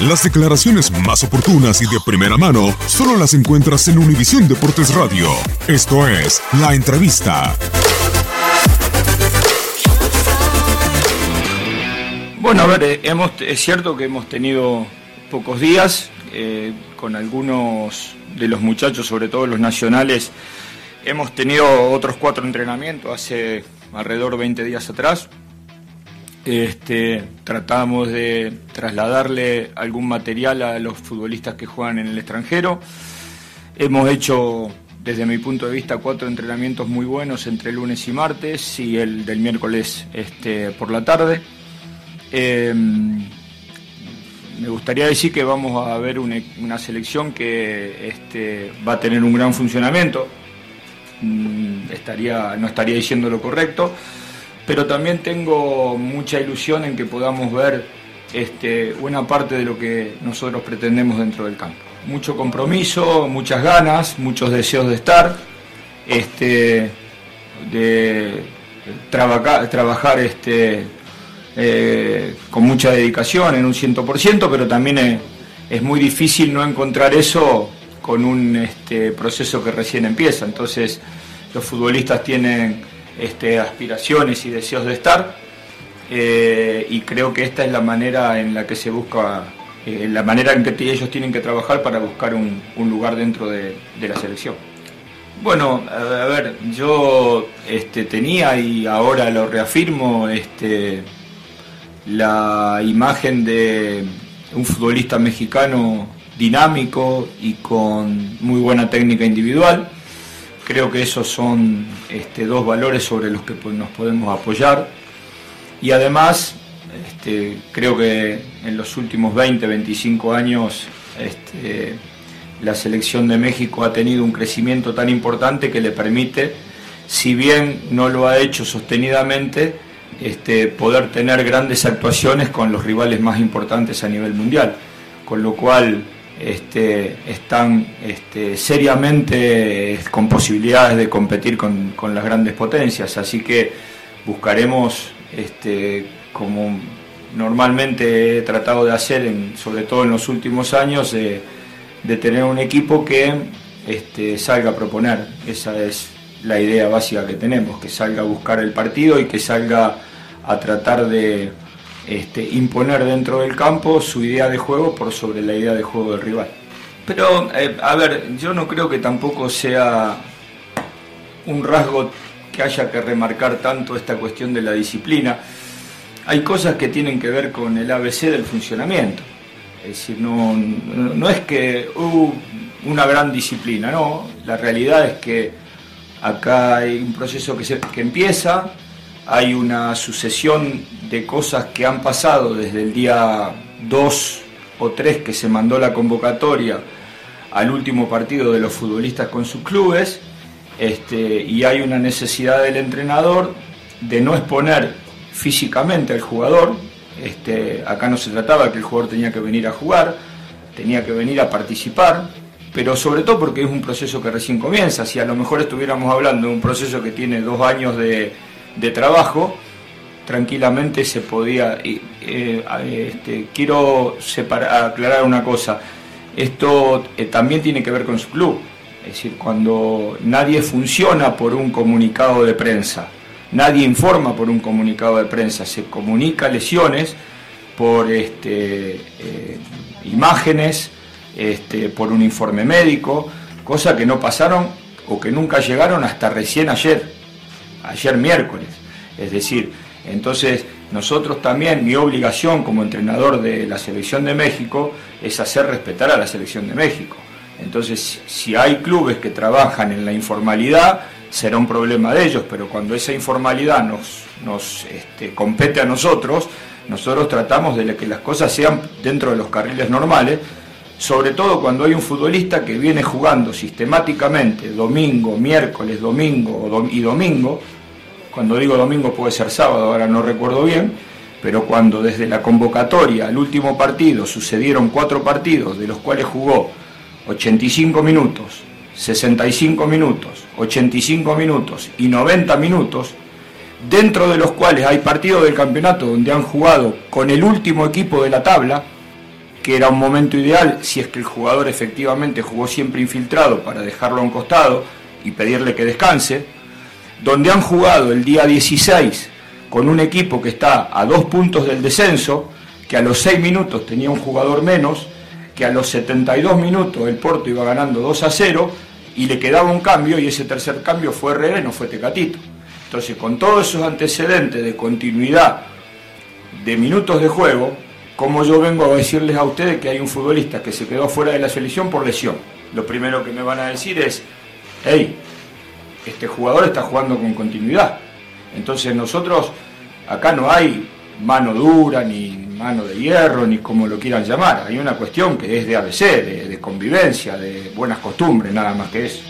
Las declaraciones más oportunas y de primera mano solo las encuentras en Univisión Deportes Radio. Esto es La Entrevista. Bueno, a ver, eh, hemos, es cierto que hemos tenido pocos días eh, con algunos de los muchachos, sobre todo los nacionales. Hemos tenido otros cuatro entrenamientos hace alrededor de 20 días atrás. Este, tratamos de trasladarle algún material a los futbolistas que juegan en el extranjero. Hemos hecho, desde mi punto de vista, cuatro entrenamientos muy buenos entre lunes y martes y el del miércoles este, por la tarde. Em, me gustaría decir que vamos a ver una, selección que este, va a tener un gran funcionamiento. Mm, estaría, no estaría diciendo lo correcto pero también tengo mucha ilusión en que podamos ver este, buena parte de lo que nosotros pretendemos dentro del campo. Mucho compromiso, muchas ganas, muchos deseos de estar, este, de trabajar este, eh, con mucha dedicación en un 100%, pero también es, muy difícil no encontrar eso con un este, proceso que recién empieza. Entonces los futbolistas tienen este, aspiraciones y deseos de estar. Eh, y creo que esta es la manera en la que se busca, eh, la manera en que ellos tienen que trabajar para buscar un, lugar dentro de, la selección. Bueno, a ver, yo este, tenía y ahora lo reafirmo este, la imagen de un futbolista mexicano dinámico y con muy buena técnica individual Creo que esos son este, dos valores sobre los que nos podemos apoyar. Y además, este, creo que en los últimos 20, 25 años, este, la selección de México ha tenido un crecimiento tan importante que le permite, si bien no lo ha hecho sostenidamente, poder tener grandes actuaciones con los rivales más importantes a nivel mundial. Con lo cual, este, están este, seriamente con posibilidades de competir con, las grandes potencias. Así que buscaremos, este, como normalmente he tratado de hacer, sobre todo en los últimos años, de, tener un equipo que salga a proponer. Esa es la idea básica que tenemos, que salga a buscar el partido y que salga a tratar de este, imponer dentro del campo su idea de juego por sobre la idea de juego del rival. Pero, eh, a ver, yo no creo que tampoco sea un rasgo que haya que remarcar tanto esta cuestión de la disciplina. Hay cosas que tienen que ver con el ABC del funcionamiento. Es decir, no, no es que hubo una gran disciplina, no. La realidad es que acá hay un proceso que, se, que empieza, hay una sucesión de cosas que han pasado desde el día 2 o 3 que se mandó la convocatoria al último partido de los futbolistas con sus clubes, este, y hay una necesidad del entrenador de no exponer físicamente al jugador. Este, acá no se trataba que el jugador tenía que venir a jugar, tenía que venir a participar, pero sobre todo porque es un proceso que recién comienza. Si a lo mejor estuviéramos hablando de un proceso que tiene dos años de, de trabajo, tranquilamente se podía. Eh, este, quiero aclarar una cosa, esto eh, también tiene que ver con su club, es decir, cuando nadie funciona por un comunicado de prensa, nadie informa por un comunicado de prensa, se comunica lesiones por este, eh, imágenes, este, por un informe médico, cosa que no pasaron o que nunca llegaron hasta recién ayer ayer miércoles. Es decir, entonces nosotros también, mi obligación como entrenador de la selección de México es hacer respetar a la selección de México. Entonces, si hay clubes que trabajan en la informalidad, será un problema de ellos, pero cuando esa informalidad nos, nos este, compete a nosotros, nosotros tratamos de que las cosas sean dentro de los carriles normales, sobre todo cuando hay un futbolista que viene jugando sistemáticamente domingo, miércoles, domingo y domingo, cuando digo domingo puede ser sábado, ahora no recuerdo bien, pero cuando desde la convocatoria al último partido sucedieron cuatro partidos, de los cuales jugó 85 minutos, 65 minutos, 85 minutos y 90 minutos, dentro de los cuales hay partidos del campeonato donde han jugado con el último equipo de la tabla, que era un momento ideal si es que el jugador efectivamente jugó siempre infiltrado para dejarlo a un costado y pedirle que descanse, donde han jugado el día 16 con un equipo que está a dos puntos del descenso, que a los seis minutos tenía un jugador menos, que a los 72 minutos el Porto iba ganando 2 a 0 y le quedaba un cambio y ese tercer cambio fue Herrera y no fue Tecatito. Entonces, con todos esos antecedentes de continuidad de minutos de juego, como yo vengo a decirles a ustedes que hay un futbolista que se quedó fuera de la selección por lesión. Lo primero que me van a decir es, hey, este jugador está jugando con continuidad. Entonces nosotros, acá no hay mano dura, ni mano de hierro, ni como lo quieran llamar. Hay una cuestión que es de ABC, de, de convivencia, de buenas costumbres, nada más que eso.